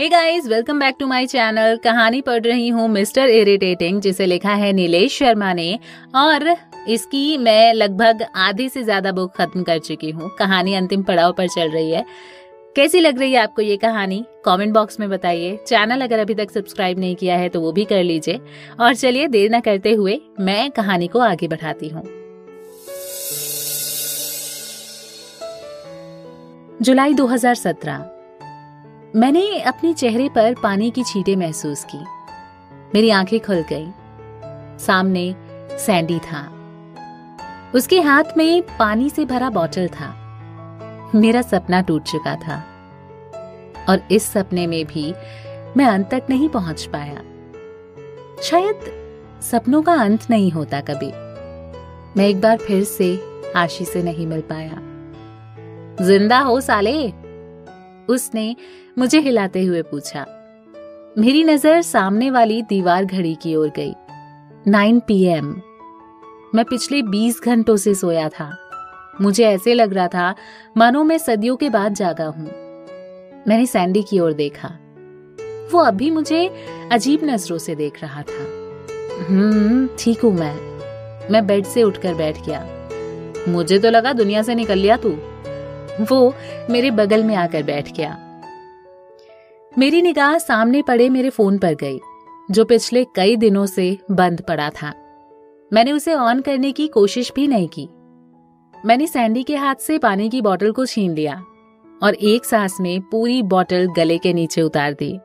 Hey guys welcome back to my channel कहानी पढ़ रही हूँ मिस्टर इरिटेटिंग जिसे लिखा है नीलेश शर्मा ने। और इसकी मैं लगभग आधे से ज़्यादा बुक खत्म कर चुकी हूँ। कहानी अंतिम पड़ाव पर चल रही है। कैसी लग रही है आपको ये कहानी? कमेंट बॉक्स में बताइए। चैनल अगर अभी तक सब्सक्राइब नहीं किया है तो वो भी कर लीजिए। और चलिए, देर न करते हुए मैं कहानी को आगे बढ़ाती हूँ। जुलाई 2017 मैंने अपने चेहरे पर पानी की छींटे महसूस की। मेरी आँखें खुल गई। सामने सैंडी था। उसके हाथ में पानी से भरा बॉटल था। मेरा सपना टूट चुका था। और इस सपने में भी मैं अंत तक नहीं पहुँच पाया। शायद सपनों का अंत नहीं होता कभी। मैं एक बार फिर से आशी से नहीं मिल पाया। ज़िंदा हो साले। उसने मुझे हिलाते हुए पूछा, मेरी नज़र सामने वाली दीवार घड़ी की ओर गई। 9 पीएम। मैं पिछले 20 घंटों से सोया था। मुझे ऐसे लग रहा था, मानो मैं सदियों के बाद जागा हूँ। मैंने सैंडी की ओर देखा। वो अभी मुझे अजीब नज़रों से देख रहा था। हम्म ठीक हूँ मैं। मैं बेड से उठकर बैठ गया। मुझे तो लगा दुनिया से निकल लिया तू। वो मेरे बगल में आकर बैठ गया। मेरी निगाह सामने पड़े मेरे फ़ोन पर गई, जो पिछले कई दिनों से बंद पड़ा था। मैंने उसे ऑन करने की कोशिश भी नहीं की। मैंने सैंडी के हाथ से पानी की बोतल को छीन लिया और एक सांस में पूरी बोतल गले के नीचे उतार दी।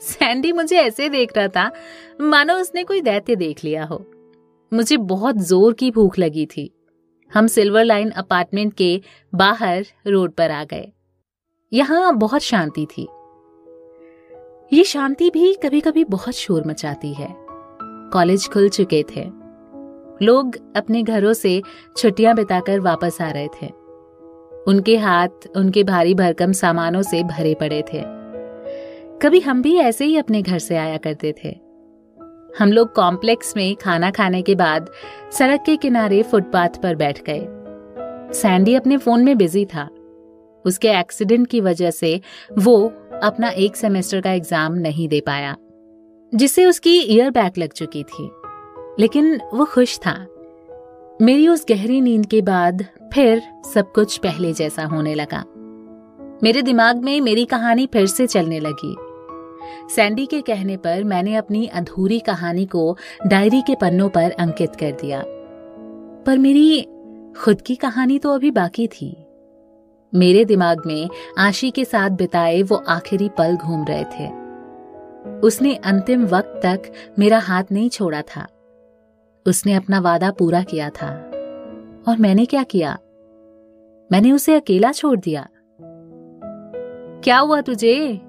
सैंडी मुझे ऐसे देख रहा था, मानो उसने कोई दैत्य देख लिया हो। मुझे बहुत ज़ोर की भूख लगी थी। हम सिल्वर लाइन अपार्टमेंट के बाहर रोड पर आ गए। यहाँ बहुत शांति थी। ये शांति भी कभी कभी बहुत शोर मचाती है। कॉलेज खुल चुके थे। लोग अपने घरों से छुट्टियाँ बिताकर वापस आ रहे थे। उनके हाथ, उनके भारी भरकम सामानों से भरे पड़े थे। कभी हम भी ऐसे ही अपने घर से आया करते थे। हम लोग कॉम्प्लेक्स में खाना खाने के बाद सड़क के किनारे फुटपाथ पर बैठ गए। सैंडी अपने फ़ोन में बिज़ी था। उसके एक्सीडेंट की वजह से वो अपना एक सेमेस्टर का एग्ज़ाम नहीं दे पाया, जिससे उसकी ईयर बैक लग चुकी थी। लेकिन वो खुश था। मेरी उस गहरी नींद के बाद फिर सब कुछ पहले जैसा होने लगा। मेरे दिमाग में मेरी कहानी फिर से चलने लगी। सैंडी के कहने पर मैंने अपनी अधूरी कहानी को डायरी के पन्नों पर अंकित कर दिया। पर मेरी खुद की कहानी तो अभी बाकी थी। मेरे दिमाग में आशी के साथ बिताए वो आखिरी पल घूम रहे थे। उसने अंतिम वक्त तक मेरा हाथ नहीं छोड़ा था। उसने अपना वादा पूरा किया था। और मैंने क्या किया? मैंने उसे अकेला छोड़ दिया। क्या हुआ तुझे?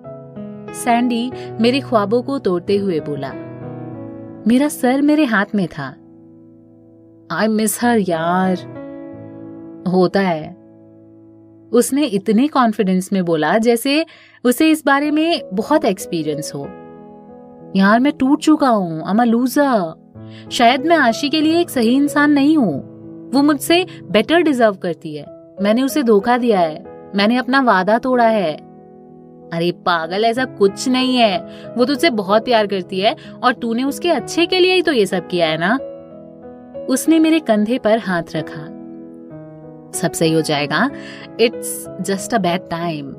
सैंडी मेरे ख्वाबों को तोड़ते हुए बोला, मेरा सर मेरे हाथ में था। आई मिस हर यार। होता है। उसने इतने कॉन्फिडेंस में बोला जैसे उसे इस बारे में बहुत एक्सपीरियंस हो। यार, मैं टूट चुका हूँ। अमा लूजर शायद मैं आशी के लिए एक सही इंसान नहीं हूँ। वो मुझसे बेटर डिजर्व करती है। मैंने उसे धोखा दिया है। मैंने अपना वादा तोड़ा है। अरे पागल, ऐसा कुछ नहीं है। वो तुझसे बहुत प्यार करती है और तूने उसके अच्छे के लिए ही तो ये सब किया है ना? उसने मेरे कंधे पर हाथ रखा। सब सही हो जाएगा। It's just a bad time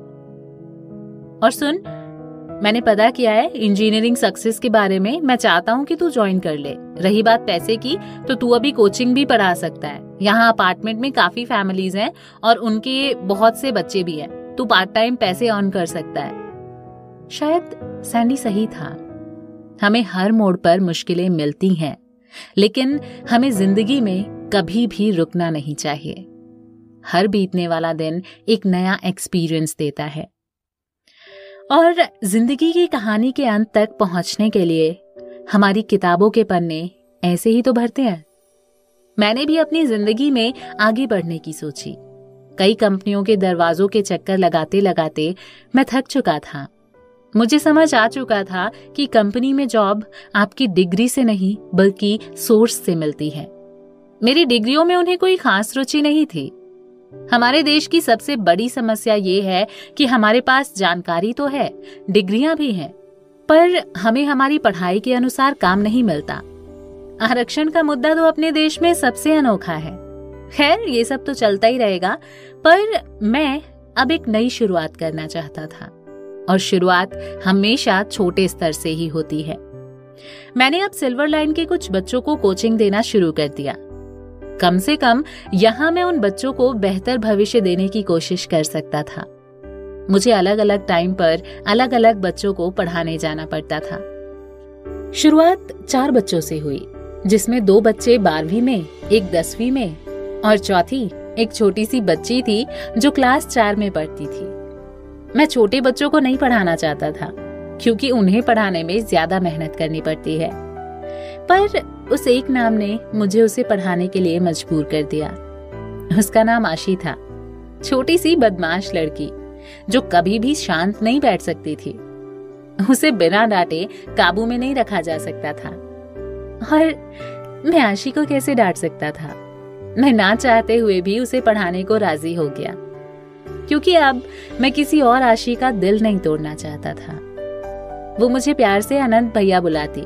और सुन, मैंने पता किया है इंजीनियरिंग सक्सेस के बारे में। मैं चाहता हूँ कि तू ज्वाइन कर ले। रही बात पैसे की तो तू अभी कोचिंग भी पढ़ा सकता है। यहाँ अपार्टमेंट में काफ़ी फैमिलीज़ हैं और उनके बहुत से बच्चे भी हैं। तू पार्ट टाइम पैसे अर्न कर सकता है। शायद सैंडी सही था। हमें हर मोड़ पर मुश्किलें मिलती हैं, लेकिन हमें ज़िंदगी में कभी भी रुकना नहीं चाहिए। हर बीतने वाला दिन एक नया एक्सपीरियंस देता है। और ज़िंदगी की कहानी के अंत तक पहुँचने के लिए हमारी किताबों के पन्ने ऐसे ही तो भरते हैं। मैंने भी अपनी ज़िंदगी में आगे बढ़ने की सोची। कई कंपनियों के दरवाजों के चक्कर लगाते लगाते मैं थक चुका था। मुझे समझ आ चुका था कि कंपनी में जॉब आपकी डिग्री से नहीं, बल्कि सोर्स से मिलती है। मेरी डिग्रियों में उन्हें कोई खास रुचि नहीं थी। हमारे देश की सबसे बड़ी समस्या ये है कि हमारे पास जानकारी तो है, डिग्रियाँ भी हैं, पर हमें हमारी पढ़ाई के अनुसार काम नहीं मिलता। आरक्षण का मुद्दा तो अपने देश में सबसे अनोखा है। खैर, ये सब तो चलता ही रहेगा, पर मैं अब एक नई शुरुआत करना चाहता था, और शुरुआत हमेशा छोटे स्तर से ही होती है। मैंने अब सिल्वर लाइन के कुछ बच्चों को कोचिंग देना शुरू कर दिया। कम से कम यहाँ मैं उन बच्चों को बेहतर भविष्य देने की कोशिश कर सकता था। मुझे अलग अलग टाइम पर अलग अलग बच्चों को पढ़ाने जाना पड़ता था। शुरुआत चार बच्चों से हुई, जिसमें दो बच्चे बारहवीं में, एक दसवीं में और चौथी, एक छोटी सी बच्ची थी जो क्लास चार में पढ़ती थी। मैं छोटे बच्चों को नहीं पढ़ाना चाहता था, क्योंकि उन्हें पढ़ाने में ज़्यादा मेहनत करनी पड़ती है। पर उस एक नाम ने मुझे उसे पढ़ाने के लिए मजबूर कर दिया। उसका नाम आशी था, छोटी सी बदमाश लड़की, जो कभी भी शांत नहीं बैठ सकती थी। उसे बिना डांटे काबू में नहीं रखा जा सकता था। और मैं आशी को कैसे डांट सकता था? मैं ना चाहते हुए भी उसे पढ़ाने को राज़ी हो गया। क्योंकि अब मैं किसी और आशी का दिल नहीं तोड़ना चाहता था। वो मुझे प्यार से अनंत भैया बुलाती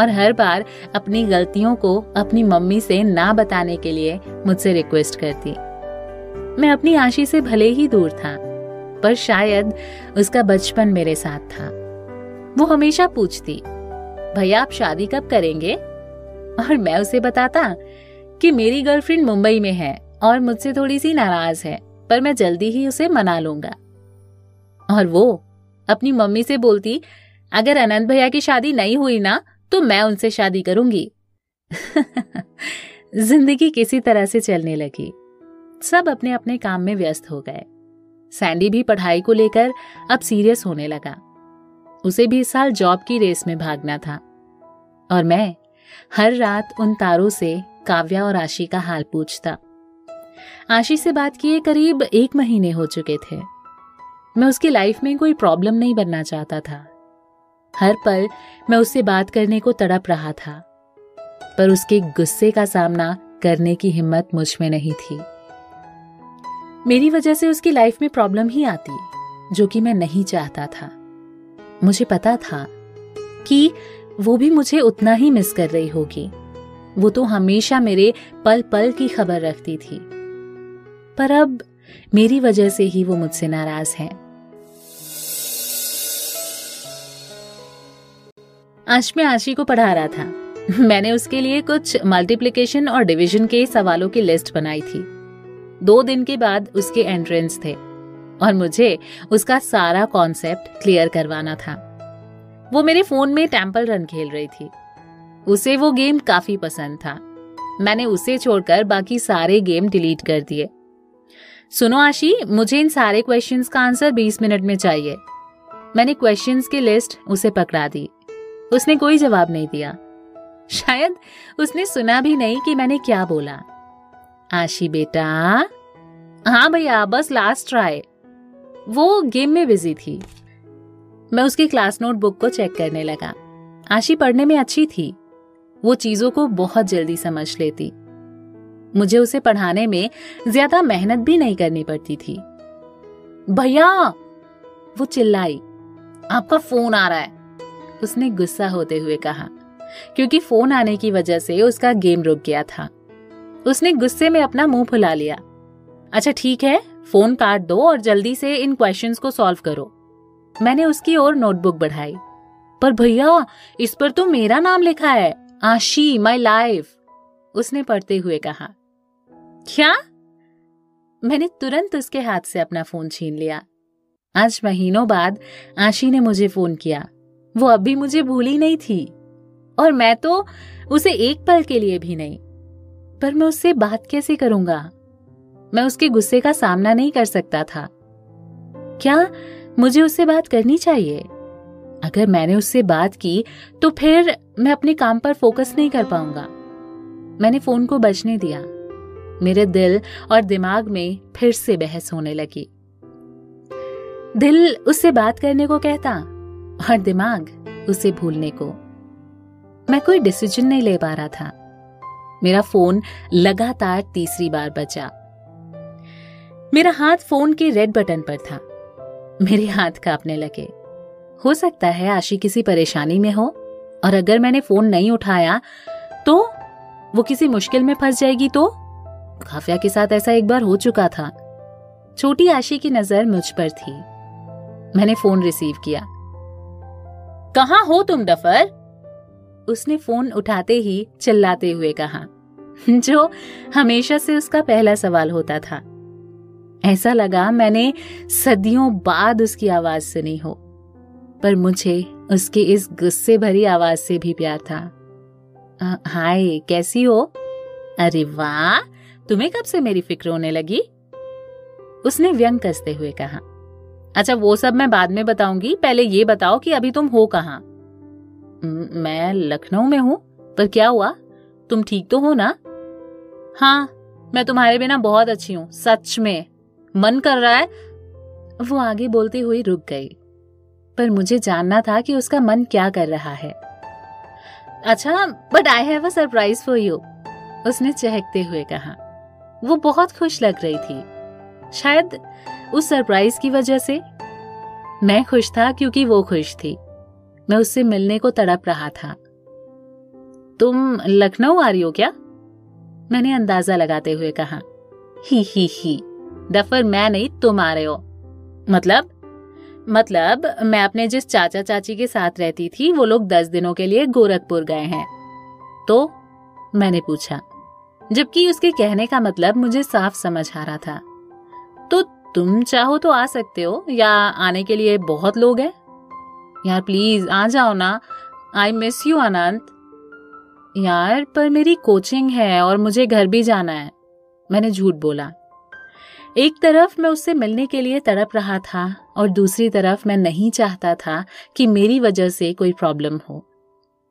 और हर बार अपनी गलतियों को अपनी मम्मी से ना बताने के लिए मुझसे रिक्वेस्ट करती। मैं अपनी आशी से भले ही दूर था, पर शायद उसका बचपन मेरे साथ था। वो हमेशा पूछती, भैया, आप शादी कब करेंगे? और मैं उसे बताता कि मेरी गर्लफ्रेंड मुंबई में है और मुझसे थोड़ी सी नाराज़ है, पर मैं जल्दी ही उसे मना लूँगा। और वो अपनी मम्मी से बोलती, अगर अनंत भैया की शादी नहीं हुई ना तो मैं उनसे शादी करूँगी। ज़िंदगी किसी तरह से चलने लगी। सब अपने अपने काम में व्यस्त हो गए। सैंडी भी पढ़ाई को लेकर अब सीरियस होने लगा। उसे भी इस साल जॉब की रेस में भागना था। और मैं हर रात उन तारों से काव्या और आशी का हाल पूछता। आशी से बात किए करीब एक महीने हो चुके थे। मैं उसकी लाइफ में कोई प्रॉब्लम नहीं बनना चाहता था। हर पल मैं उससे बात करने को तड़प रहा था। पर उसके गुस्से का सामना करने की हिम्मत मुझमें नहीं थी। मेरी वजह से उसकी लाइफ में प्रॉब्लम ही आती, जो कि मैं नहीं चाहता था। मुझे पता था कि वो भी मुझे उतना ही मिस कर रही होगी। वो तो हमेशा मेरे पल पल की खबर रखती थी। पर अब मेरी वजह से ही वो मुझसे नाराज़ है। आज मैं आशी को पढ़ा रहा था। मैंने उसके लिए कुछ मल्टीप्लिकेशन और डिवीज़न के सवालों की लिस्ट बनाई थी। दो दिन के बाद उसके एंट्रेंस थे और मुझे उसका सारा कॉन्सेप्ट क्लियर करवाना था। वो मेरे फ़ोन में टेंपल रन खेल रही थी। उसे वो गेम काफ़ी पसंद था। मैंने उसे छोड़कर बाकी सारे गेम डिलीट कर दिए। सुनो आशी, मुझे इन सारे क्वेश्चंस का आंसर 20 मिनट में चाहिए। मैंने क्वेश्चंस की लिस्ट उसे पकड़ा दी। उसने कोई जवाब नहीं दिया। शायद उसने सुना भी नहीं कि मैंने क्या बोला। आशी बेटा हाँ भैया, बस लास्ट ट्राई वो गेम में बिज़ी थी। मैं उसकी क्लास नोटबुक को चेक करने लगा। आशी पढ़ने में अच्छी थी। वो चीज़ों को बहुत जल्दी समझ लेती। मुझे उसे पढ़ाने में ज़्यादा मेहनत भी नहीं करनी पड़ती थी। भैया! वो चिल्लाई। आपका फ़ोन आ रहा है। उसने गुस्सा होते हुए कहा, क्योंकि फ़ोन आने की वजह से उसका गेम रुक गया था। उसने गुस्से में अपना मुँह फुला लिया। अच्छा ठीक है, फ़ोन काट दो और जल्दी से इन क्वेश्चंस को सॉल्व करो। मैंने उसकी ओर नोटबुक बढ़ाई। पर भैया, इस पर तो मेरा नाम लिखा है। आशी माई लाइफ उसने पढ़ते हुए कहा। क्या? मैंने तुरंत उसके हाथ से अपना फ़ोन छीन लिया। आज महीनों बाद आशी ने मुझे फ़ोन किया। वो अभी मुझे भूली नहीं थी। और मैं तो उसे एक पल के लिए भी नहीं। पर मैं उससे बात कैसे करूँगा? मैं उसके गुस्से का सामना नहीं कर सकता था। क्या मुझे उससे बात करनी चाहिए? अगर मैंने उससे बात की तो फिर मैं अपने काम पर फोकस नहीं कर पाऊँगा। मैंने फ़ोन को बजने दिया। मेरे दिल और दिमाग में फिर से बहस होने लगी। दिल उससे बात करने को कहता और दिमाग उसे भूलने को। मैं कोई डिसीज़न नहीं ले पा रहा था। मेरा फ़ोन लगातार तीसरी बार बचा मेरा हाथ फ़ोन के रेड बटन पर था। मेरे हाथ कांपने लगे। हो सकता है आशी किसी परेशानी में हो। और अगर मैंने फ़ोन नहीं उठाया तो वो किसी मुश्किल में फंस जाएगी तो? खाफिया के साथ ऐसा एक बार हो चुका था। छोटी आशी की नज़र मुझ पर थी। मैंने फ़ोन रिसीव किया। कहा हो तुम, डफर? उसने फ़ोन उठाते ही चिल्लाते हुए कहा। जो हमेशा से उसका पहला सवाल होता था। ऐसा लगा मैंने सदियों बाद उसकी आवाज़ सुनी हो। पर मुझे उसकी इस गुस्से भरी आवाज़ से भी प्यार था। हाय, कैसी हो? अरे वाह, तुम्हें कब से मेरी फ़िक्र होने लगी? उसने व्यंग कसते हुए कहा। अच्छा वो सब मैं बाद में बताऊँगी। पहले ये बताओ कि अभी तुम हो कहाँ? मैं लखनऊ में हूँ। पर क्या हुआ? तुम ठीक तो हो ना? हाँ मैं तुम्हारे बिना बहुत अच्छी हूँ, सच में। मन कर रहा है? वो आगे बोलती हुई रुक गई। पर मुझे जानना था कि उसका मन क्या कर रहा है। अच्छा but I have a surprise for you उसने चहकते हुए कहा। वो बहुत खुश लग रही थी। शायद उस सरप्राइज़ की वजह से। मैं खुश था क्योंकि वो खुश थी। मैं उससे मिलने को तड़प रहा था। तुम लखनऊ आ रही हो क्या? मैंने अंदाज़ा लगाते हुए कहा। ही ही ही डफर मैं नहीं, तुम आ रहे हो। मतलब मतलब मैं अपने जिस चाचा चाची के साथ रहती थी, वो लोग दस दिनों के लिए गोरखपुर गए हैं। तो मैंने पूछा, जबकि उसके कहने का मतलब मुझे साफ़ समझ आ रहा था। तो तुम चाहो तो आ सकते हो, या आने के लिए बहुत लोग हैं? यार प्लीज़ आ जाओ ना। I miss you Anant. यार, पर मेरी कोचिंग है और मुझे घर भी जाना है। मैंने झूठ बोला। एक तरफ़ मैं उससे मिलने के लिए तड़प रहा था और दूसरी तरफ़ मैं नहीं चाहता था कि मेरी वजह से कोई प्रॉब्लम हो।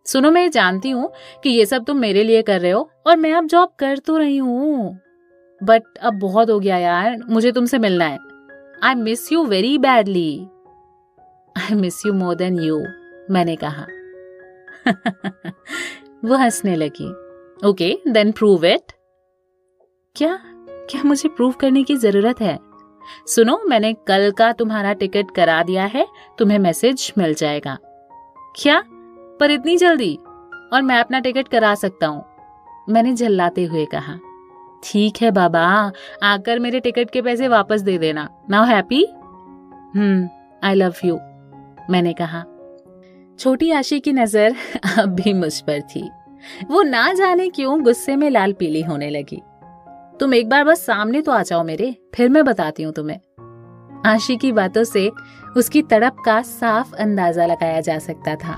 सुनो, मैं जानती हूँ कि ये सब तुम मेरे लिए कर रहे हो और मैं अब जॉब कर तो रही हूँ। बट अब बहुत हो गया यार, मुझे तुमसे मिलना है। I miss you very badly I miss you more than you मैंने कहा। वो हंसने लगी। ओके देन प्रूव इट क्या? क्या मुझे प्रूव करने की ज़रूरत है? सुनो, मैंने कल का तुम्हारा टिकट करा दिया है, तुम्हें मैसेज मिल जाएगा। क्या? पर इतनी जल्दी? और मैं अपना टिकट करा सकता हूँ? मैंने झल्लाते हुए कहा। ठीक है बाबा, आकर मेरे टिकट के पैसे वापस दे देना। Now happy hmm I love you मैंने कहा। छोटी आशी की नज़र अब भी मुझ पर थी। वो ना जाने क्यों गुस्से में लाल पीली होने लगी। तुम एक बार बस सामने तो आ जाओ मेरे, फिर मैं बताती हूँ तुम्हें। आशी की बातों से उसकी तड़प का साफ़ अंदाज़ा लगाया जा सकता था।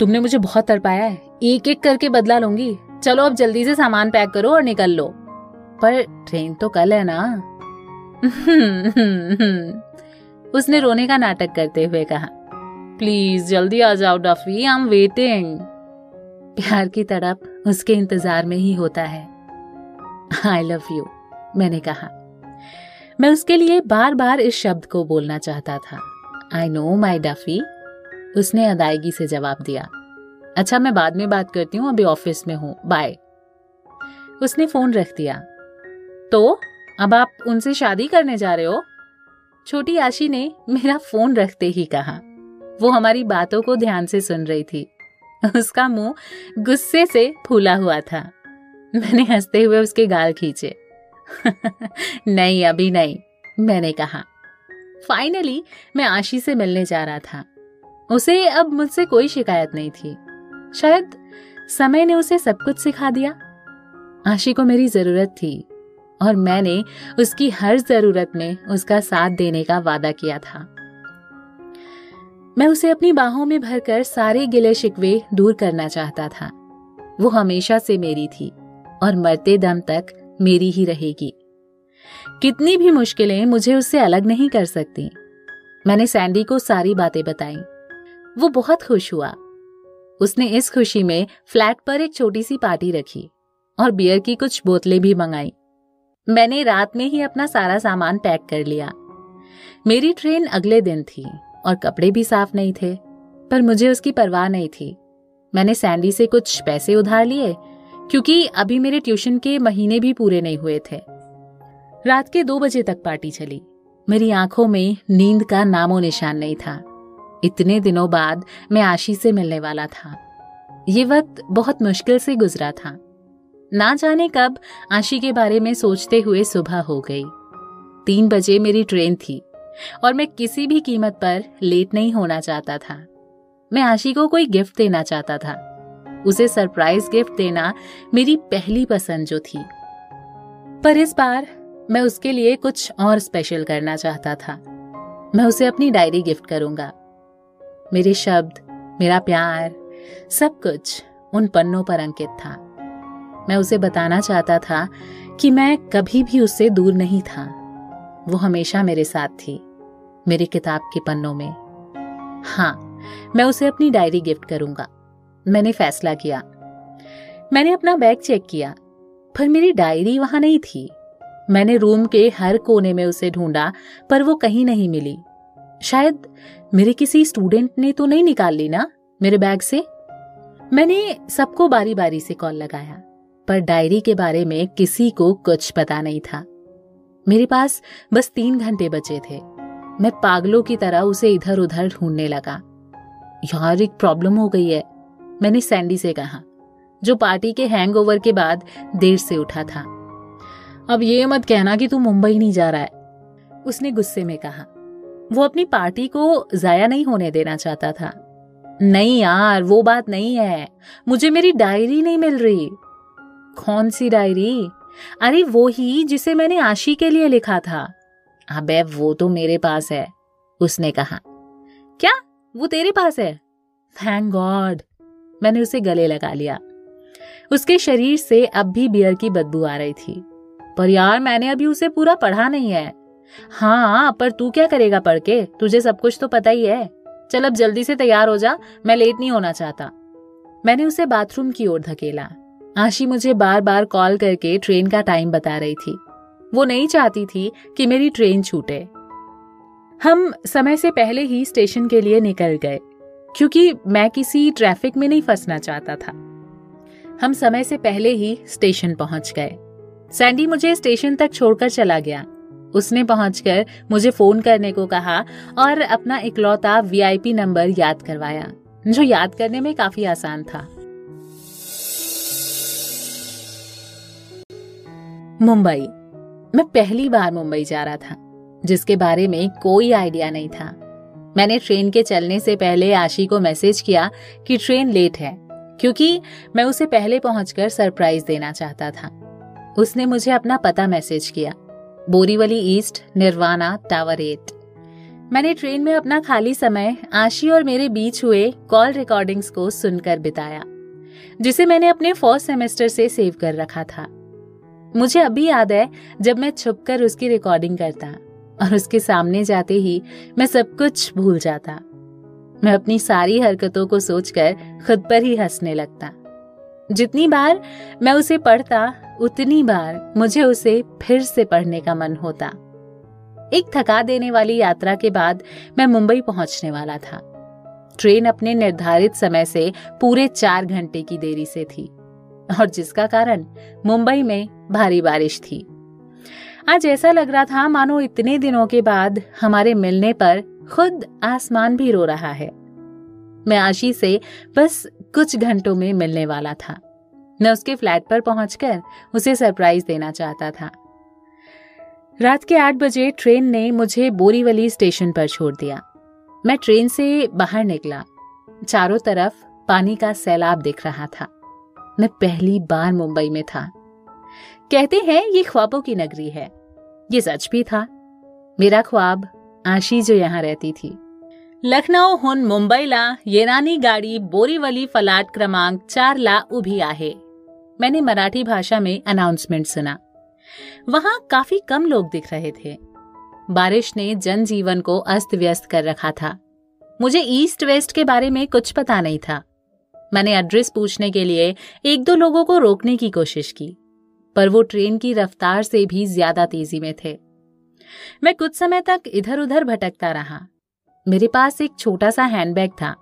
तुमने मुझे बहुत तड़पाया है एक एक करके बदला लूँगी। चलो अब जल्दी से सामान पैक करो और निकल लो। पर ट्रेन तो कल है ना? उसने रोने का नाटक करते हुए कहा, प्लीज़ जल्दी आ जाओ डफी आई एम वेटिंग। प्यार की तड़प उसके इंतज़ार में ही होता है। आई लव यू मैंने कहा। मैं उसके लिए बार बार इस शब्द को बोलना चाहता था। आई नो माई डफी उसने अदायगी से जवाब दिया। अच्छा मैं बाद में बात करती हूँ, अभी ऑफ़िस में हूँ। बाय उसने फ़ोन रख दिया। तो अब आप उनसे शादी करने जा रहे हो? छोटी आशी ने मेरा फ़ोन रखते ही कहा। वो हमारी बातों को ध्यान से सुन रही थी। उसका मुँह गुस्से से फूला हुआ था। मैंने हँसते हुए उसके गाल खींचे। नहीं, अभी नहीं, मैंने कहा। फाइनली मैं आशी से मिलने जा रहा था। उसे अब मुझसे कोई शिकायत नहीं थी। शायद समय ने उसे सब कुछ सिखा दिया। आशी को मेरी ज़रूरत थी और मैंने उसकी हर ज़रूरत में उसका साथ देने का वादा किया था। मैं उसे अपनी बाहों में भरकर सारे गिले शिकवे दूर करना चाहता था। वो हमेशा से मेरी थी। और मरते दम तक मेरी ही रहेगी। कितनी भी मुश्किलें मुझे उससे अलग नहीं कर सकती। मैंने सैंडी को सारी बातें बताई। वो बहुत खुश हुआ। उसने इस खुशी में फ्लैट पर एक छोटी सी पार्टी रखी और बियर की कुछ बोतलें भी मंगाई। मैंने रात में ही अपना सारा सामान पैक कर लिया। मेरी ट्रेन अगले दिन थी और कपड़े भी साफ़ नहीं थे, पर मुझे उसकी परवाह नहीं थी। मैंने सैंडी से कुछ पैसे उधार लिए क्योंकि अभी मेरे ट्यूशन के महीने भी पूरे नहीं हुए थे। रात के दो बजे तक पार्टी चली। मेरी आँखों में नींद का नामो निशान नहीं था। इतने दिनों बाद मैं आशी से मिलने वाला था। ये वक्त बहुत मुश्किल से गुजरा था। ना जाने कब आशी के बारे में सोचते हुए सुबह हो गई। तीन बजे मेरी ट्रेन थी और मैं किसी भी कीमत पर लेट नहीं होना चाहता था। मैं आशी को कोई गिफ्ट देना चाहता था। उसे सरप्राइज़ गिफ्ट देना मेरी पहली पसंद जो थी। पर इस बार मैं उसके लिए कुछ और स्पेशल करना चाहता था। मैं उसे अपनी डायरी गिफ्ट करूँगा। मेरे शब्द, मेरा प्यार, सब कुछ उन पन्नों पर अंकित था। मैं उसे बताना चाहता था कि मैं कभी भी उससे दूर नहीं था। वो हमेशा मेरे साथ थी, मेरी किताब के पन्नों में। हाँ मैं उसे अपनी डायरी गिफ्ट करूँगा। मैंने फैसला किया। मैंने अपना बैग चेक किया, पर मेरी डायरी वहाँ नहीं थी। मैंने रूम के हर कोने में उसे ढूंढा, पर वो कहीं नहीं मिली। शायद मेरे किसी स्टूडेंट ने तो नहीं निकाल ली ना, मेरे बैग से? मैंने सबको बारी बारी से कॉल लगाया, पर डायरी के बारे में किसी को कुछ पता नहीं था। मेरे पास बस तीन घंटे बचे थे। मैं पागलों की तरह उसे इधर उधर ढूँढने लगा। यार, एक प्रॉब्लम हो गई है। मैंने सैंडी से कहा, जो पार्टी के हैंगओवर के बाद देर से उठा था। अब ये मत कहना कि तू मुंबई नहीं जा रहा है, उसने गुस्से में कहा। वो अपनी पार्टी को जाया नहीं होने देना चाहता था। नहीं यार, वो बात नहीं है, मुझे मेरी डायरी नहीं मिल रही। कौन सी डायरी? अरे वो ही जिसे मैंने आशी के लिए लिखा था। अबे वो तो मेरे पास है, उसने कहा। क्या? वो तेरे पास है? थैंक गॉड मैंने उसे गले लगा लिया। उसके शरीर से अब भी बियर की बदबू आ रही थी। पर यार, मैंने अभी उसे पूरा पढ़ा नहीं है। हाँ पर तू क्या करेगा पढ़ के? तुझे सब कुछ तो पता ही है। चल अब जल्दी से तैयार हो जा, मैं लेट नहीं होना चाहता। मैंने उसे बाथरूम की ओर धकेला। आशी मुझे बार बार कॉल करके ट्रेन का टाइम बता रही थी। वो नहीं चाहती थी कि मेरी ट्रेन छूटे। हम समय से पहले ही स्टेशन के लिए निकल गए। क्योंकि मैं किसी ट्रैफ़िक में नहीं फंसना चाहता था। हम समय से पहले ही स्टेशन पहुँच गए। सैंडी मुझे स्टेशन तक छोड़कर चला गया। उसने पहुंचकर मुझे फ़ोन करने को कहा और अपना इकलौता वीआईपी नंबर याद करवाया, जो याद करने में काफ़ी आसान था। मुंबई। मैं पहली बार मुंबई जा रहा था, जिसके बारे में कोई आइडिया नहीं था। मैंने ट्रेन के चलने से पहले आशी को मैसेज किया कि ट्रेन लेट है, क्योंकि मैं उसे पहले पहुंचकर सरप्राइज़ देना चाहता था। उसने मुझे अपना पता मैसेज किया। Borivali east, Nirvana tower eight मैंने ट्रेन में अपना खाली समय आशी और मेरे बीच हुए कॉल रिकॉर्डिंग्स को सुनकर बिताया, जिसे मैंने अपने फ़र्स्ट सेमेस्टर से सेव कर रखा था। मुझे अभी याद है जब मैं छुपकर उसकी रिकॉर्डिंग करता। और उसके सामने जाते ही मैं सब कुछ भूल जाता। मैं अपनी सारी हरकतों को सोचकर खुद पर ही हंसने लगता। जितनी बार मैं उसे पढ़ता, उतनी बार मुझे उसे फिर से पढ़ने का मन होता। एक थका देने वाली यात्रा के बाद मैं मुंबई पहुँचने वाला था। ट्रेन अपने निर्धारित समय से पूरे चार घंटे की देरी से थी। और जिसका कारण मुंबई में भारी बारिश थी। आज ऐसा लग रहा था, मानो इतने दिनों के बाद हमारे मिलने पर खुद आसमान भी रो रहा है। मैं आशी से बस कुछ घंटों में मिलने वाला था। मैं उसके फ्लैट पर पहुंचकर उसे सरप्राइज़ देना चाहता था। रात के आठ बजे ट्रेन ने मुझे बोरीवली स्टेशन पर छोड़ दिया। मैं ट्रेन से बाहर निकला। चारों तरफ़ पानी का सैलाब दिख रहा था। मैं पहली बार मुंबई में था। कहते हैं, ये ख्वाबों की नगरी है। ये सच भी था। मेरा ख्वाब आशी जो यहाँ रहती थी। लखनऊ, हुन, मुंबई मुंबईला येरानी गाड़ी बोरीवली फलाट क्रमांक चार ला उभी आहे। मैंने मराठी भाषा में अनाउंसमेंट सुना। वहाँ काफ़ी कम लोग दिख रहे थे। बारिश ने जनजीवन को अस्त व्यस्त कर रखा था। मुझे ईस्ट वेस्ट के बारे में कुछ पता नहीं था। मैंने एड्रेस पूछने के लिए एक दो लोगों को रोकने की कोशिश की। पर वो ट्रेन की रफ्तार से भी ज़्यादा तेज़ी में थे। मैं कुछ समय तक इधर उधर भटकता रहा। मेरे पास एक छोटा सा हैंडबैग था,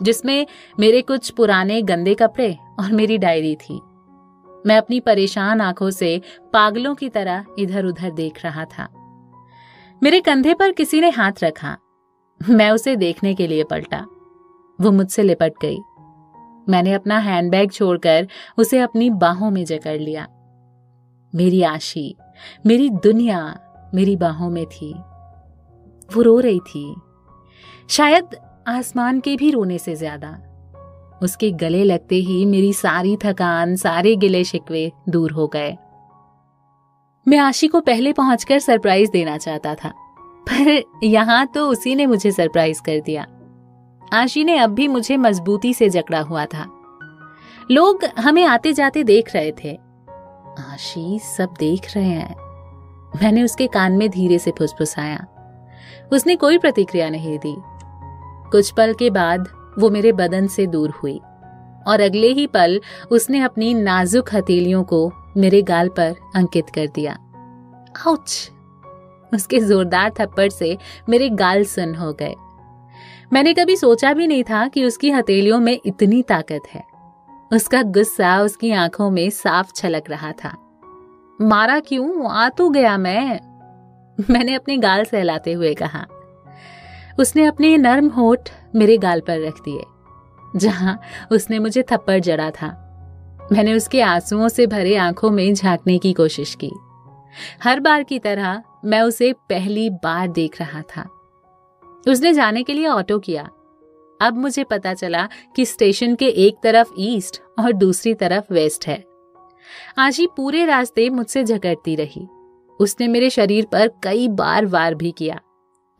जिसमें मेरे कुछ पुराने गंदे कपड़े और मेरी डायरी थी। मैं अपनी परेशान आँखों से पागलों की तरह इधर उधर देख रहा था। मेरे कंधे पर किसी ने हाथ रखा। मैं उसे देखने के लिए पलटा। वो मुझसे लिपट गई। मैंने अपना हैंडबैग छोड़कर उसे अपनी बाहों में जकड़ लिया। मेरी आशी, मेरी दुनिया मेरी बाहों में थी। वो रो रही थी। शायद आसमान के भी रोने से ज़्यादा। उसके गले लगते ही मेरी सारी थकान, सारे गिले शिकवे दूर हो गए। मैं आशी को पहले पहुंचकर सरप्राइज़ देना चाहता था, पर यहाँ तो उसी ने मुझे सरप्राइज़ कर दिया। आशी ने अब भी मुझे मजबूती से जकड़ा हुआ था। लोग हमें आते जाते देख रहे थे। आशी सब देख रहे हैं। मैंने उसके कान में धीरे से फुसफुसाया। उसने कोई प्रतिक्रिया नहीं दी। कुछ पल के बाद वो मेरे बदन से दूर हुई और अगले ही पल उसने अपनी नाजुक हथेलियों को मेरे गाल पर अंकित कर दिया। आउच! उसके जोरदार थप्पड़ से मेरे गाल सुन हो गए। मैंने कभी सोचा भी नहीं था कि उसकी हथेलियों में इतनी ताकत है। उसका गुस्सा उसकी आँखों में साफ़ छलक रहा था। मारा क्यों? आ तो गया मैं। मैंने अपने गाल सहलाते हुए कहा। उसने अपने नर्म होठ मेरे गाल पर रख दिए, जहाँ उसने मुझे थप्पड़ जड़ा था। मैंने उसके आंसुओं से भरे आँखों में झांकने की कोशिश की। हर बार की तरह मैं उसे पहली बार देख रहा था। उसने जाने के लिए ऑटो किया। अब मुझे पता चला कि स्टेशन के एक तरफ़ ईस्ट और दूसरी तरफ़ वेस्ट है। आजी पूरे रास्ते मुझसे झगड़ती रही। उसने मेरे शरीर पर कई बार वार भी किया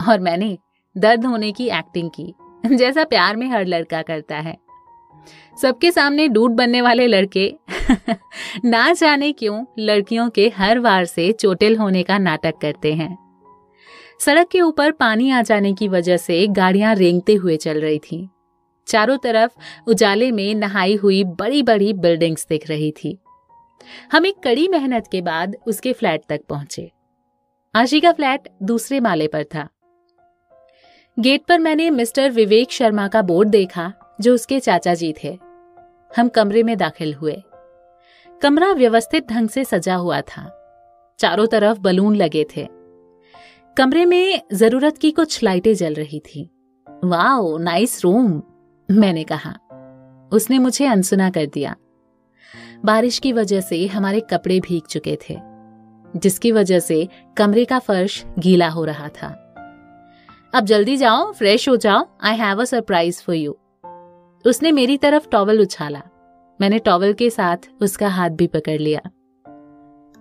और मैंने दर्द होने की एक्टिंग की, जैसा प्यार में हर लड़का करता है। सबके सामने डूट बनने वाले लड़के, ना जाने क्यों लड़कियों के हर वार से चोटिल होने का नाटक करते हैं। सड़क के ऊपर पानी आ जाने की वजह से गाड़ियाँ रेंगते हुए चल रही थी। चारों तरफ़ उजाले में नहाई हुई बड़ी बड़ी बिल्डिंग्स दिख रही थी। हम एक कड़ी मेहनत के बाद उसके फ्लैट तक पहुँचे। आशी का फ्लैट दूसरे माले पर था। गेट पर मैंने मिस्टर विवेक शर्मा का बोर्ड देखा, जो उसके चाचा जी थे। हम कमरे में दाखिल हुए। कमरा व्यवस्थित ढंग से सजा हुआ था। चारों तरफ़ बलून लगे थे। कमरे में ज़रूरत की कुछ लाइटें जल रही थी। वाओ, नाइस रूम, मैंने कहा। उसने मुझे अनसुना कर दिया। बारिश की वजह से हमारे कपड़े भीग चुके थे, जिसकी वजह से कमरे का फर्श गीला हो रहा था। अब जल्दी जाओ, फ्रेश हो जाओ I have a surprise for you उसने मेरी तरफ़ टॉवल उछाला। मैंने टॉवल के साथ उसका हाथ भी पकड़ लिया।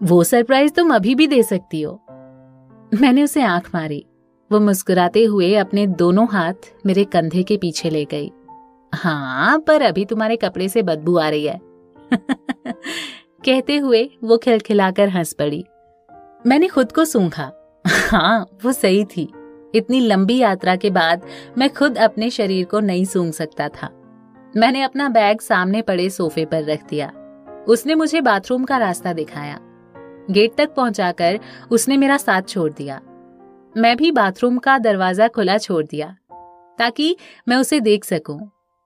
वो सरप्राइज़ तुम अभी भी दे सकती हो। मैंने उसे आँख मारी। वो मुस्कुराते हुए अपने दोनों हाथ मेरे कंधे के पीछे ले गई। हाँ पर अभी तुम्हारे कपड़े से बदबू आ रही है। कहते हुए वो खिलखिलाकर हंस पड़ी। मैंने खुद को सूंघा। हाँ वो सही थी। इतनी लंबी यात्रा के बाद मैं खुद अपने शरीर को नहीं सूंघ सकता था। मैंने अपना बैग सामने पड़े सोफे पर रख दिया। उसने मुझे बाथरूम का रास्ता दिखाया। गेट तक पहुंचाकर उसने मेरा साथ छोड़ दिया। मैं भी बाथरूम का दरवाज़ा खुला छोड़ दिया, ताकि मैं उसे देख सकूँ।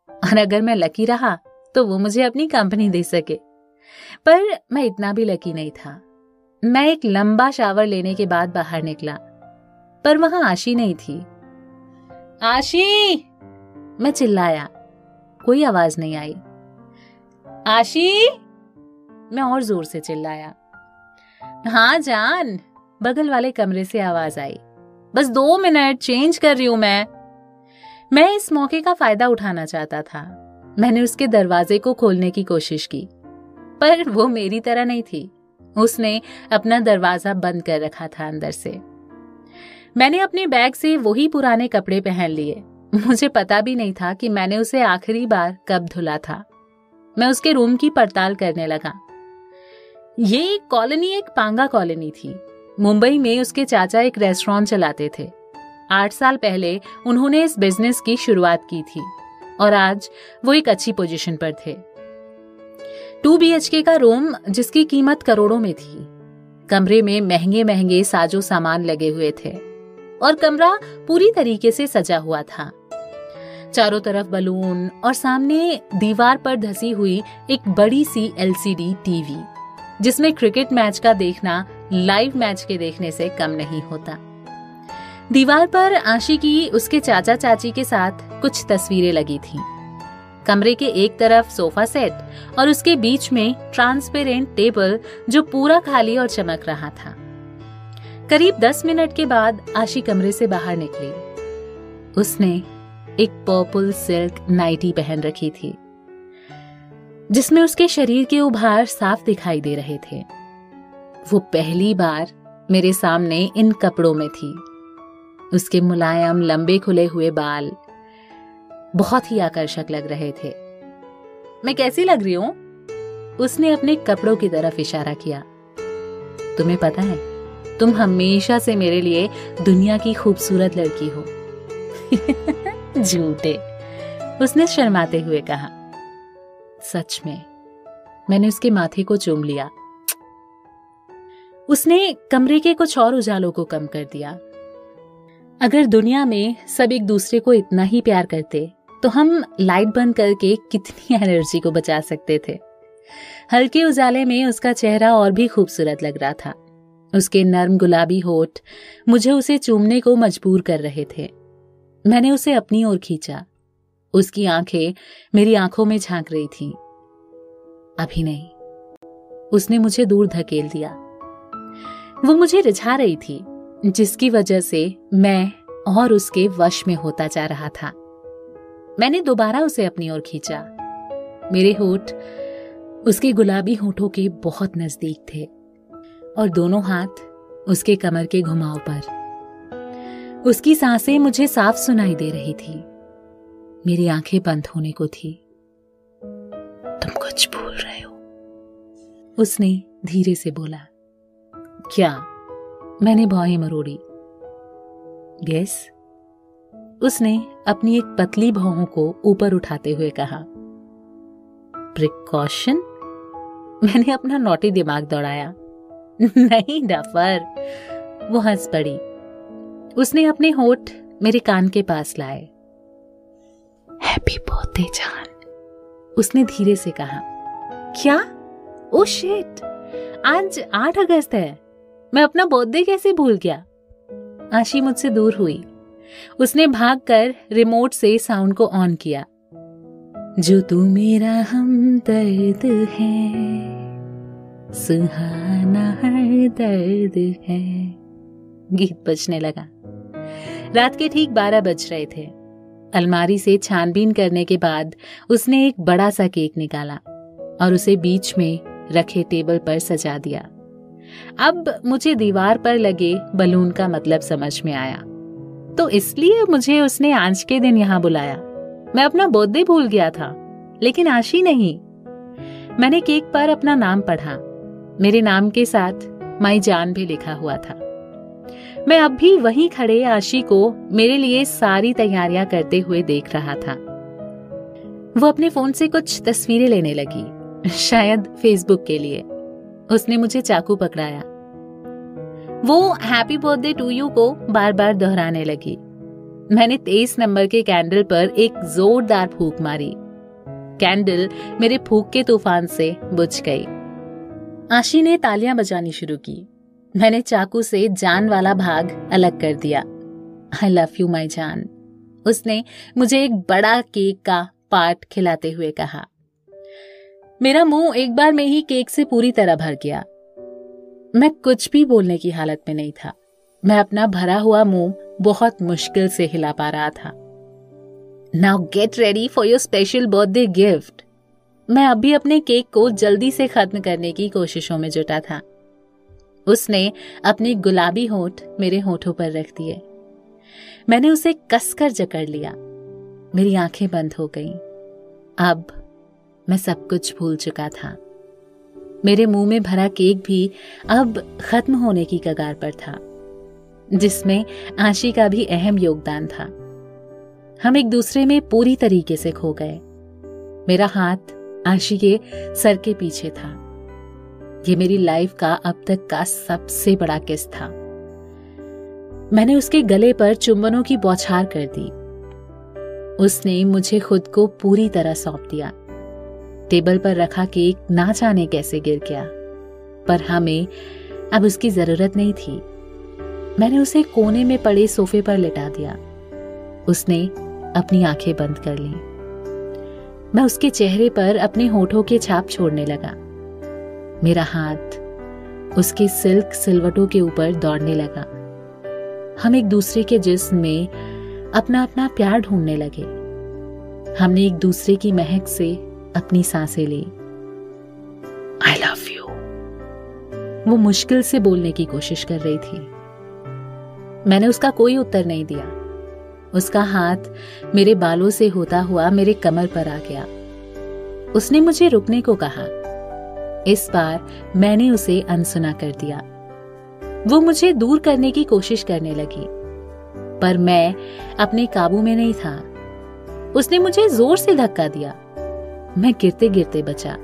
और अगर मैं लकी रहा तो वो मुझे अपनी कंपनी दे सके। पर मैं इतना भी लकी नहीं था। मैं एक लंबा शावर लेने के बाद बाहर निकला, पर वहाँ आशी नहीं थी। आशी! मैं चिल्लाया। कोई आवाज़ नहीं आई। आशी! मैं और ज़ोर से चिल्लाया। हाँ जान। बगल वाले कमरे से आवाज़ आई। बस दो मिनट चेंज कर रही हूँ मैं। मैं इस मौके का फ़ायदा उठाना चाहता था। मैंने उसके दरवाजे को खोलने की कोशिश की, पर वो मेरी तरह नहीं थी। उसने अपना दरवाज़ा बंद कर रखा था अंदर से। मैंने अपने बैग से वही पुराने कपड़े पहन लिए। मुझे पता भी नहीं था कि मैंने उसे आखिरी बार कब धुला था। मैं उसके रूम की पड़ताल करने लगा। ये कॉलोनी, एक पांगा कॉलोनी थी। मुंबई में उसके चाचा एक रेस्टोरेंट चलाते थे। आठ साल पहले उन्होंने इस बिज़नेस की शुरुआत की थी और आज वो एक अच्छी पोजीशन पर थे। टू बी का रूम जिसकी कीमत करोड़ों में थी। कमरे में महँगे महँगे साजो सामान लगे हुए थे और कमरा पूरी तरीके से सजा हुआ था। चारों तरफ़ बलून और सामने दीवार पर धसी हुई एक बड़ी सी एलसीडी टीवी जिसमें क्रिकेट मैच का देखना, लाइव मैच के देखने से कम नहीं होता। दीवार पर आशी की, उसके चाचा चाची के साथ कुछ तस्वीरें लगी थीं। कमरे के एक तरफ़ सोफा सेट और उसके बीच में ट्रांसपेरेंट टेबल जो पूरा खाली और चमक रहा था। करीब दस मिनट के बाद आशी कमरे से बाहर निकली। उसने एक पर्पल सिल्क नाइटी पहन रखी थी। जिसमें उसके शरीर के उभार साफ़ दिखाई दे रहे थे। वो पहली बार मेरे सामने इन कपड़ों में थी। उसके मुलायम लंबे खुले हुए बाल बहुत ही आकर्षक लग रहे थे। मैं कैसी लग रही हूँ? उसने अपने कपड़ों की तरफ़ इशारा किया। तुम्हें पता है, तुम हमेशा से मेरे लिए दुनिया की खूबसूरत लड़की हो। झूठे, उसने शर्माते हुए कहा। सच में। मैंने उसके माथे को चूम लिया। उसने कमरे के कुछ और उजालों को कम कर दिया। अगर दुनिया में सब एक दूसरे को इतना ही प्यार करते तो हम लाइट बंद करके कितनी एनर्जी को बचा सकते थे। हल्के उजाले में उसका चेहरा और भी खूबसूरत लग रहा था। उसके नर्म गुलाबी होठ मुझे उसे चूमने को मजबूर कर रहे थे। मैंने उसे अपनी ओर खींचा। उसकी आँखें मेरी आँखों में झाँक रही थीं। अभी नहीं। उसने मुझे दूर धकेल दिया। वो मुझे रिझा रही थी, जिसकी वजह से मैं और उसके वश में होता जा रहा था। मैंने दोबारा उसे अपनी ओर खींचा। मेरे होठ उसके गुलाबी होठों के बहुत नज़दीक थे और दोनों हाथ उसके कमर के घुमाव पर। उसकी साँसें मुझे साफ़ सुनाई दे रही थी। मेरी आँखें बंद होने को थी। तुम कुछ भूल रहे हो। उसने धीरे से बोला, क्या? मैंने भौहें मरोड़ी? यस। उसने अपनी एक पतली भौहों को ऊपर उठाते हुए कहा, प्रिकॉशन? मैंने अपना नोटी दिमाग दौड़ाया। नहीं, डफर। वो हंस पड़ी। उसने अपने होठ मेरे कान के पास लाए। हैप्पी बर्थडे जान उसने धीरे से कहा, क्या? ओ शिट आज आठ अगस्त है। मैं अपना बर्थडे कैसे भूल गया? आशी मुझसे दूर हुई। उसने भागकर रिमोट से साउंड को ऑन किया। जो तू मेरा हम दर्द है, सुहाना हर दर्द है, गीत बजने लगा। रात के ठीक बारह बज रहे थे। अलमारी से छानबीन करने के बाद उसने एक बड़ा सा केक निकाला और उसे बीच में रखे टेबल पर सजा दिया। अब मुझे दीवार पर लगे बलून का मतलब समझ में आया। तो इसलिए मुझे उसने आज के दिन यहाँ बुलाया। मैं अपना बर्थडे भूल गया था, लेकिन आशी नहीं। मैंने केक पर अपना नाम पढ़ा। मेरे नाम के साथ माई जान भी लिखा हुआ था। मैं अब भी वहीं खड़े आशी को मेरे लिए सारी तैयारियाँ करते हुए देख रहा था। वो अपने फ़ोन से कुछ तस्वीरें लेने लगी, शायद फेसबुक के लिए। उसने मुझे चाकू पकड़ाया। वो हैप्पी बर्थडे टू यू को बार बार दोहराने लगी। मैंने तेईस नंबर के कैंडल पर एक जोरदार फूक मारी। कैंडल मेरे फूक के तूफ़ान से बुझ गई। आशी ने तालियाँ बजानी शुरू की। मैंने चाकू से जान वाला भाग अलग कर दिया। आई लव यू माई जान उसने मुझे एक बड़ा केक का पार्ट खिलाते हुए कहा। मेरा मुँह एक बार में ही केक से पूरी तरह भर गया। मैं कुछ भी बोलने की हालत में नहीं था। मैं अपना भरा हुआ मुँह बहुत मुश्किल से हिला पा रहा था। Now get ready for your special birthday gift मैं अभी अपने केक को जल्दी से खत्म करने की कोशिशों में जुटा था। उसने अपने गुलाबी होठ मेरे होठों पर रख दिए। मैंने उसे कसकर जकड़ लिया। मेरी आँखें बंद हो गईं। अब मैं सब कुछ भूल चुका था। मेरे मुँह में भरा केक भी अब खत्म होने की कगार पर था, जिसमें आशी का भी अहम योगदान था। हम एक दूसरे में पूरी तरीके से खो गए। मेरा हाथ आशी के सर के पीछे था। ये मेरी लाइफ का अब तक का सबसे बड़ा किस था। मैंने उसके गले पर चुंबनों की बौछार कर दी। उसने मुझे खुद को पूरी तरह सौंप दिया। टेबल पर रखा केक ना जाने कैसे गिर गया। पर हमें अब उसकी ज़रूरत नहीं थी। मैंने उसे कोने में पड़े सोफे पर लिटा दिया। उसने अपनी आँखें बंद कर ली। मैं उसके चेहरे पर अपने होठों के छाप छोड़ने लगा। मेरा हाथ उसके सिल्क सिलवटों के ऊपर दौड़ने लगा। हम एक दूसरे के जिस्म में अपना अपना प्यार ढूँढने लगे। हमने एक दूसरे की महक से अपनी साँसें ली। आई लव यू वो मुश्किल से बोलने की कोशिश कर रही थी। मैंने उसका कोई उत्तर नहीं दिया। उसका हाथ मेरे बालों से होता हुआ मेरे कमर पर आ गया। उसने मुझे रुकने को कहा। इस बार मैंने उसे अनसुना कर दिया। वो मुझे दूर करने की कोशिश करने लगी, पर मैं अपने काबू में नहीं था। उसने मुझे ज़ोर से धक्का दिया। मैं गिरते गिरते बचा।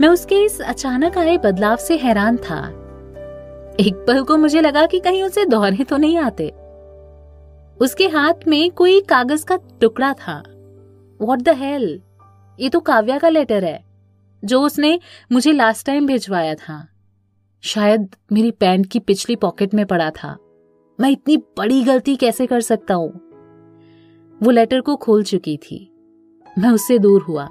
मैं उसके इस अचानक आए बदलाव से हैरान था। एक पल को मुझे लगा कि कहीं उसे दोहरे तो नहीं आते। उसके हाथ में कोई कागज़ का टुकड़ा था। वॉट द हेल ये तो काव्या का लेटर है। जो उसने मुझे लास्ट टाइम भिजवाया था। शायद मेरी पैंट की पिछली पॉकेट में पड़ा था। मैं इतनी बड़ी गलती कैसे कर सकता हूँ? वो लेटर को खोल चुकी थी। मैं उससे दूर हुआ।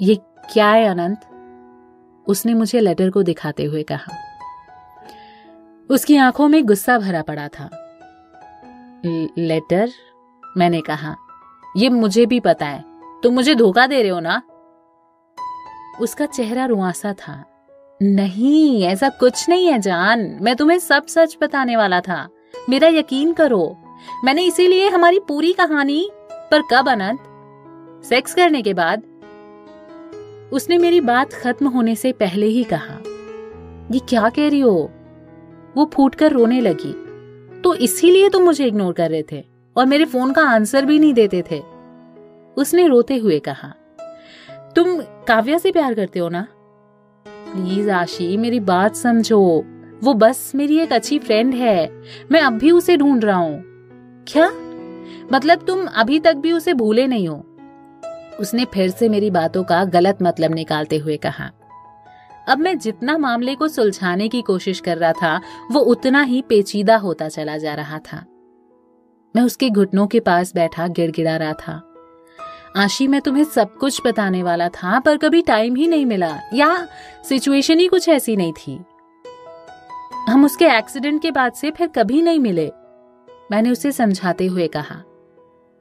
ये क्या है अनंत? उसने मुझे लेटर को दिखाते हुए कहा। उसकी आँखों में गुस्सा भरा पड़ा था। लेटर मैंने कहा। यह मुझे भी पता है। तुम मुझे धोखा दे रहे हो ना? उसका चेहरा रुआसा था। नहीं, ऐसा कुछ नहीं है जान। मैं तुम्हें सब सच बताने वाला था। मेरा यकीन करो, मैंने इसीलिए हमारी पूरी कहानी पर कब अनंत? सेक्स करने के बाद? उसने मेरी बात खत्म होने से पहले ही कहा। ये क्या कह रही हो? वो फूट कर रोने लगी। तो इसीलिए तुम मुझे इग्नोर कर रहे थे और मेरे फ़ोन का आंसर भी नहीं देते थे? उसने रोते हुए कहा। तुम काव्या से प्यार करते हो ना? प्लीज़ आशी, मेरी बात समझो। वो बस मेरी एक अच्छी फ्रेंड है। मैं अब भी उसे ढूंढ रहा हूँ। क्या? मतलब तुम अभी तक भी उसे भूले नहीं हो? उसने फिर से मेरी बातों का गलत मतलब निकालते हुए कहा। अब मैं जितना मामले को सुलझाने की कोशिश कर रहा था, वो उतना ही पेचीदा होता चला जा रहा था। मैं उसके घुटनों के पास बैठा गिड़गिड़ा रहा था। आशी, मैं तुम्हें सब कुछ बताने वाला था, पर कभी टाइम ही नहीं मिला। या सिचुएशन ही कुछ ऐसी नहीं थी। हम उसके एक्सीडेंट के बाद से फिर कभी नहीं मिले, मैंने उसे समझाते हुए कहा।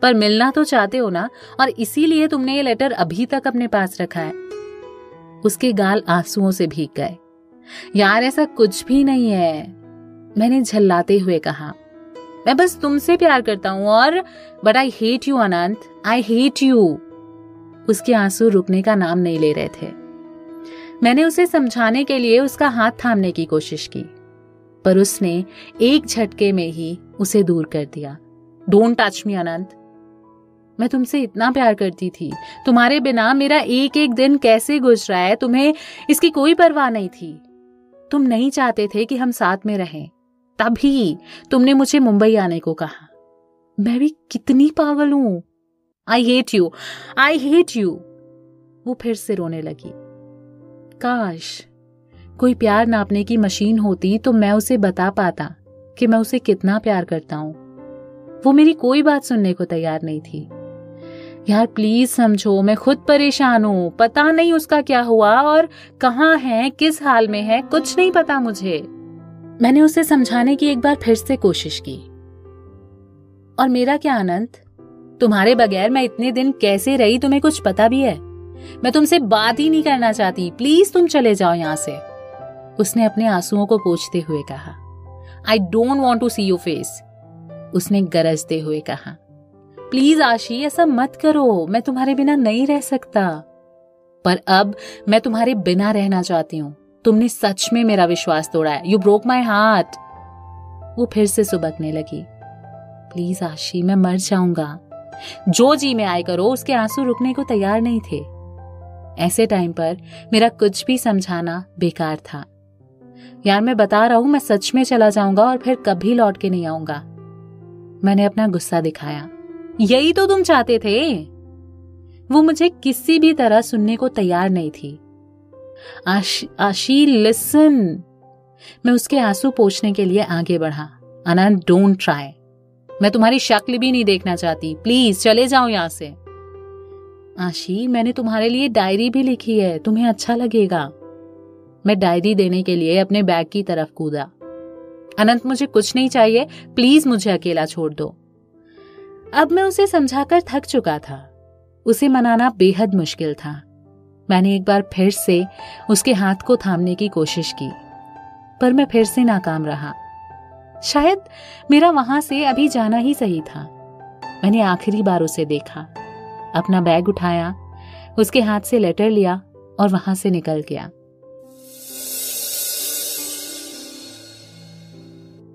पर मिलना तो चाहते हो ना, और इसीलिए तुमने ये लेटर अभी तक अपने पास रखा है। उसके गाल आंसुओं से भीग गए। यार, ऐसा कुछ भी नहीं है, मैंने झल्लाते हुए कहा। मैं बस तुमसे प्यार करता हूँ और but I hate you Anant I hate you उसके आँसू रुकने का नाम नहीं ले रहे थे। मैंने उसे समझाने के लिए उसका हाथ थामने की कोशिश की, पर उसने एक झटके में ही उसे दूर कर दिया। डोंट टच मी अनंत मैं तुमसे इतना प्यार करती थी। तुम्हारे बिना मेरा एक एक दिन कैसे गुजरा है? तुम्हें इसकी कोई परवाह नहीं थी। तुम नहीं चाहते थे कि हम साथ में रहें। तभी तुमने मुझे मुंबई आने को कहा। मैं भी कितनी पागल हूँ। I hate you I hate you वो फिर से रोने लगी। काश कोई प्यार नापने की मशीन होती तो मैं उसे बता पाता कि मैं उसे कितना प्यार करता हूँ। वो मेरी कोई बात सुनने को तैयार नहीं थी। यार प्लीज़ समझो, मैं खुद परेशान हूँ। पता नहीं उसका क्या हुआ और कहाँ है, किस हाल में है, कुछ नहीं पता मुझे। मैंने उसे समझाने की एक बार फिर से कोशिश की। और मेरा क्या आनंद? तुम्हारे बगैर मैं इतने दिन कैसे रही तुम्हें कुछ पता भी है? मैं तुमसे बात ही नहीं करना चाहती। प्लीज़ तुम चले जाओ यहाँ से। उसने अपने आंसुओं को पोछते हुए कहा। I don't want to see you face उसने गरजते हुए कहा। प्लीज़ आशी, ऐसा मत करो। मैं तुम्हारे बिना नहीं रह सकता। पर अब मैं तुम्हारे बिना रहना चाहती हूँ। तुमने सच में मेरा विश्वास तोड़ा है। यू ब्रोक माई हार्ट वो फिर से सुबकने लगी। प्लीज़ आशी, मैं मर जाऊँगा। जो जी में आए करो, उसके आँसू रुकने को तैयार नहीं थे। ऐसे टाइम पर मेरा कुछ भी समझाना बेकार था। यार, मैं बता रहा हूँ, मैं सच में चला जाऊँगा और फिर कभी लौट के नहीं आऊँगा। मैंने अपना गुस्सा दिखाया। यही तो तुम चाहते थे। वो मुझे किसी भी तरह सुनने को तैयार नहीं थी। आश, आशी लिसन मैं उसके आँसू पोछने के लिए आगे बढ़ा। अनंत डोंट ट्राई मैं तुम्हारी शक्ल भी नहीं देखना चाहती। प्लीज़ चले जाओ यहाँ से। आशी मैंने तुम्हारे लिए डायरी भी लिखी है। तुम्हें अच्छा लगेगा। मैं डायरी देने के लिए अपने बैग की तरफ़ कूदा। अनंत मुझे कुछ नहीं चाहिए। प्लीज़ मुझे अकेला छोड़ दो। अब मैं उसे समझाकर थक चुका था। उसे मनाना बेहद मुश्किल था। मैंने एक बार फिर से उसके हाथ को थामने की कोशिश की, पर मैं फिर से नाकाम रहा। शायद मेरा वहाँ से अभी जाना ही सही था। मैंने आखिरी बार उसे देखा, अपना बैग उठाया, उसके हाथ से लेटर लिया और वहाँ से निकल गया।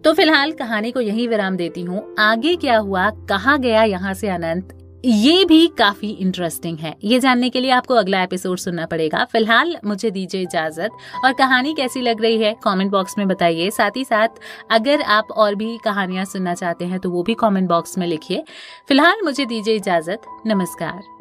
तो फ़िलहाल कहानी को यही विराम देती हूँ। आगे क्या हुआ, कहा गया, यहाँ से अनंत ये भी काफ़ी इंटरेस्टिंग है। ये जानने के लिए आपको अगला एपिसोड सुनना पड़ेगा। फ़िलहाल मुझे दीजिए इजाज़त। और कहानी कैसी लग रही है कमेंट बॉक्स में बताइए। साथ ही साथ, अगर आप और भी कहानियाँ सुनना चाहते हैं तो वो भी कमेंट बॉक्स में लिखिए। फ़िलहाल मुझे दीजिए इजाज़त। नमस्कार।